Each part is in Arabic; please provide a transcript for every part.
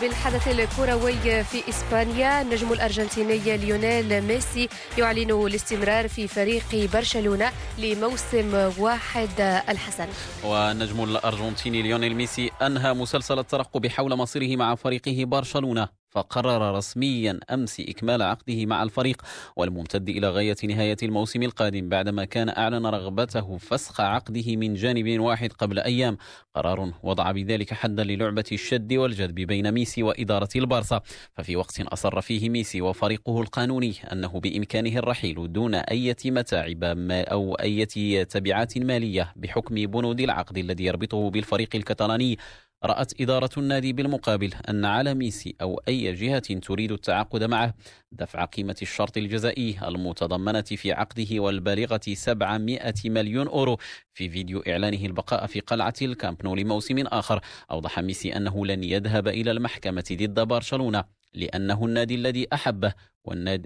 بالحدث الكروي في إسبانيا النجم الأرجنتيني ليونيل ميسي يعلن الاستمرار في فريق برشلونة لموسم واحد الحسن. والنجم الأرجنتيني ليونيل ميسي أنهى مسلسل الترقب حول مصيره مع فريقه برشلونة. فقرر رسميا أمس إكمال عقده مع الفريق والممتد إلى غاية نهاية الموسم القادم بعدما كان أعلن رغبته فسخ عقده من جانب واحد قبل أيام. قرار وضع بذلك حدا للعبة الشد والجذب بين ميسي وإدارة البارسا. ففي وقت أصر فيه ميسي وفريقه القانوني أنه بإمكانه الرحيل دون أي متاعب أو أي تبعات مالية بحكم بنود العقد الذي يربطه بالفريق الكتالاني. رأت إدارة النادي بالمقابل أن على ميسي أو أي جهة تريد التعاقد معه دفع قيمة الشرط الجزائي المتضمنة في عقده والبالغة 700 مليون أورو. في فيديو إعلانه البقاء في قلعة الكامب نو لموسم آخر أوضح ميسي أنه لن يذهب إلى المحكمة ضد برشلونة لأنه النادي الذي أحبه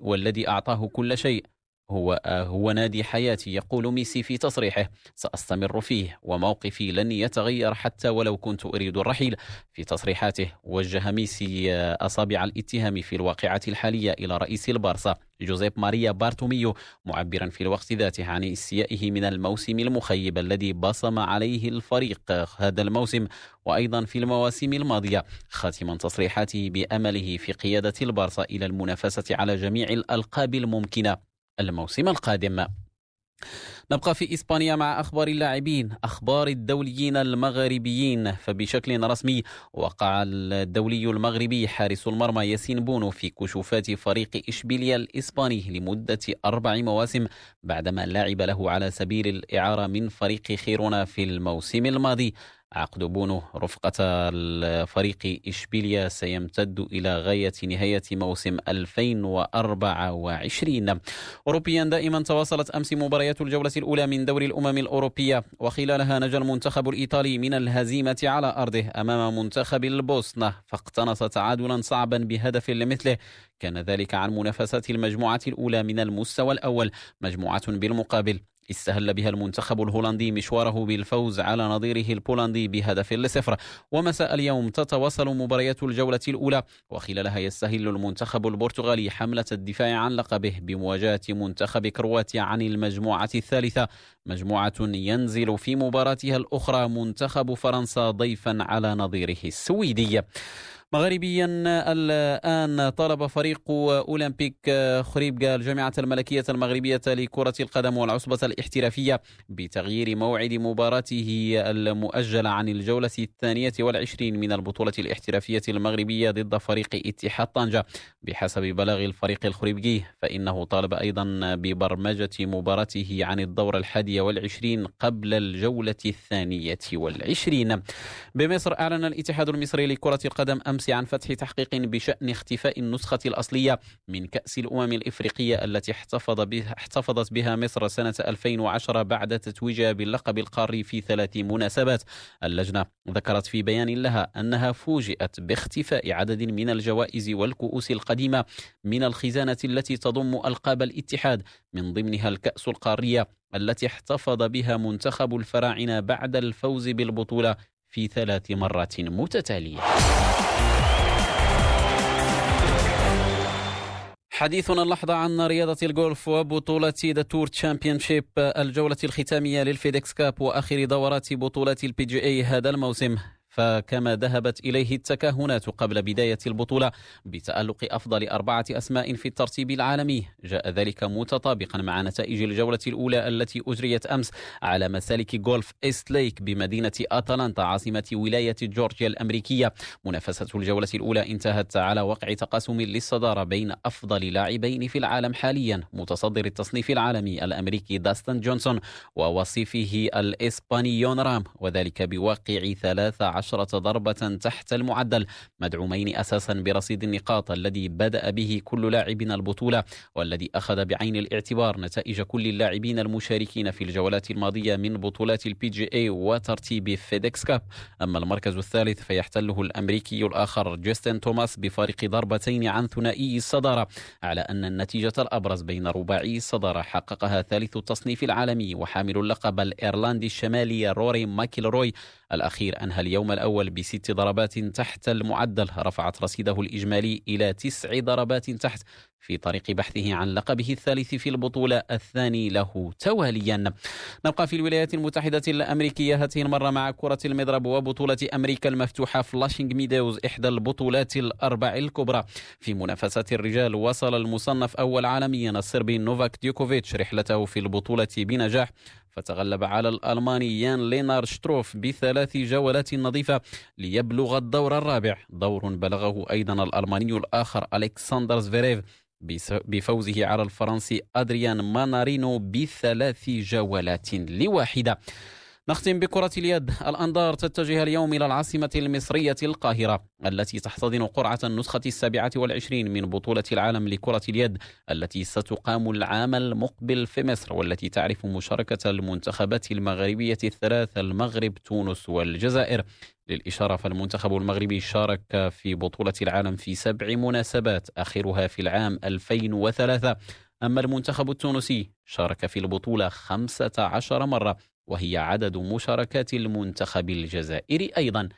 والذي أعطاه كل شيء. هو هو نادي حياتي يقول ميسي في تصريحه. سأستمر فيه وموقفي لن يتغير حتى ولو كنت أريد الرحيل. في تصريحاته وجه ميسي أصابع الاتهام في الواقعة الحالية إلى رئيس البارسا جوزيب ماريا بارتوميو معبرا في الوقت ذاته عن استيائه من الموسم المخيب الذي بصم عليه الفريق هذا الموسم. وأيضا في المواسم الماضية خاتما تصريحاته بأمله في قيادة البارسا إلى المنافسة على جميع الألقاب الممكنة. الموسم القادم. نبقى في إسبانيا مع أخبار اللاعبين أخبار الدوليين المغربيين. فبشكل رسمي وقع الدولي المغربي حارس المرمى ياسين بونو في كشوفات فريق إشبيليا الإسباني لمدة أربع مواسم بعدما لعب له على سبيل الإعارة من فريق خيرونا في الموسم الماضي. عقد بونو رفقة الفريق إشبيليا سيمتد إلى غاية نهاية موسم 2024 أوروبيا دائما تواصلت أمس مباريات الجولة الأولى من دوري الأمم الأوروبية وخلالها نجا المنتخب الإيطالي من الهزيمة على أرضه أمام منتخب البوسنة فاقتنص تعادلا صعبا بهدف لمثله. كان ذلك عن منافسات المجموعة الأولى من المستوى الأول مجموعة بالمقابل. استهل بها المنتخب الهولندي مشواره بالفوز على نظيره البولندي بهدف لصفر. ومساء اليوم تتواصل مباريات الجولة الأولى وخلالها يستهل المنتخب البرتغالي حملة الدفاع عن لقبه بمواجهة منتخب كرواتيا عن المجموعة الثالثة. مجموعة ينزل في مباراتها الأخرى منتخب فرنسا ضيفا على نظيره السويدي. مغربيا الآن طلب فريق أولمبيك خريبكا الجامعة الملكية المغربية لكرة القدم والعصبة الاحترافية بتغيير موعد مباراته المؤجلة عن الجولة الثانية والعشرين من البطولة الاحترافية المغربية ضد فريق اتحاد طنجة. بحسب بلاغ الفريق الخريبكي فإنه طالب أيضا ببرمجة مباراته عن الدور الحادي والعشرين قبل الجولة الثانية والعشرين. بمصر أعلن الاتحاد المصري لكرة القدم أمس بالأمس عن فتح تحقيق بشأن اختفاء النسخة الأصلية من كأس الأمم الإفريقية التي احتفظ بها احتفظت بها مصر سنة 2010 بعد تتويجها باللقب القاري في ثلاث مناسبات. اللجنة ذكرت في بيان لها أنها فوجئت باختفاء عدد من الجوائز والكؤوس القديمة من الخزانة التي تضم ألقاب الاتحاد من ضمنها الكأس القارية التي احتفظ بها منتخب الفراعنة بعد الفوز بالبطولة في ثلاث مرات متتالية. حديثنا اللحظة عن رياضة الجولف وبطولة The Tour Championship الجولة الختامية لل FedEx Cup وآخر دورات بطولات ال PGA هذا الموسم. فكما ذهبت إليه التكهنات قبل بداية البطولة بتألق أفضل أربعة أسماء في الترتيب العالمي. جاء ذلك متطابقا مع نتائج الجولة الأولى التي أجريت أمس على مسالك جولف East Lake بمدينة أتلانتا عاصمة ولاية جورجيا الأمريكية. منافسة الجولة الأولى انتهت على وقع تقاسم للصدارة بين أفضل لاعبين في العالم حاليا. متصدر التصنيف العالمي الأمريكي داستن جونسون ووصيفه الإسباني يون رام وذلك بواقع 13 عشرة ضربة تحت المعدل مدعومين أساسا برصيد النقاط الذي بدأ به كل لاعب البطولة والذي أخذ بعين الاعتبار نتائج كل اللاعبين المشاركين في الجولات الماضية من بطولات ال PGA وترتيب FedEx Cup أما المركز الثالث فيحتله الأمريكي الآخر جيستن توماس بفارق ضربتين عن ثنائي الصدارة على أن النتيجة الأبرز بين رباعي الصدارة حققها ثالث التصنيف العالمي وحامل اللقب الإيرلندي الشمالي روري ماكلروي الأخير أنهى اليوم الأول بست ضربات تحت المعدل رفعت رصيده الإجمالي إلى تسع ضربات تحت في طريق بحثه عن لقبه الثالث في البطولة الثاني له تواليا. نبقى في الولايات المتحدة الأمريكية. هذه المرة مع كرة المضرب وبطولة أمريكا المفتوحة فلاشينج ميدوز إحدى البطولات الأربع الكبرى. في منافسات الرجال واصل المصنف أول عالميا الصربي نوفاك دجوكوفيتش رحلته في البطولة بنجاح. فتغلب على الألماني يان لينار شتروف بثلاث جولات نظيفة ليبلغ الدور الرابع. دور بلغه أيضا الألماني الآخر ألكسندر زفيريف بفوزه على الفرنسي أدريان مانارينو بثلاث جولات لواحدة. نختم بكرة اليد. الأنظار تتجه اليوم إلى العاصمة المصرية القاهرة التي تحتضن قرعة النسخة السابعة والعشرين من بطولة العالم لكرة اليد التي ستقام العام المقبل في مصر والتي تعرف مشاركة المنتخبات المغربية الثلاث المغرب تونس والجزائر. للإشارة فالمنتخب المغربي شارك في بطولة العالم في سبع مناسبات آخرها في العام 2003 أما المنتخب التونسي شارك في البطولة 15 مرة. وهي عدد مشاركات المنتخب الجزائري أيضا.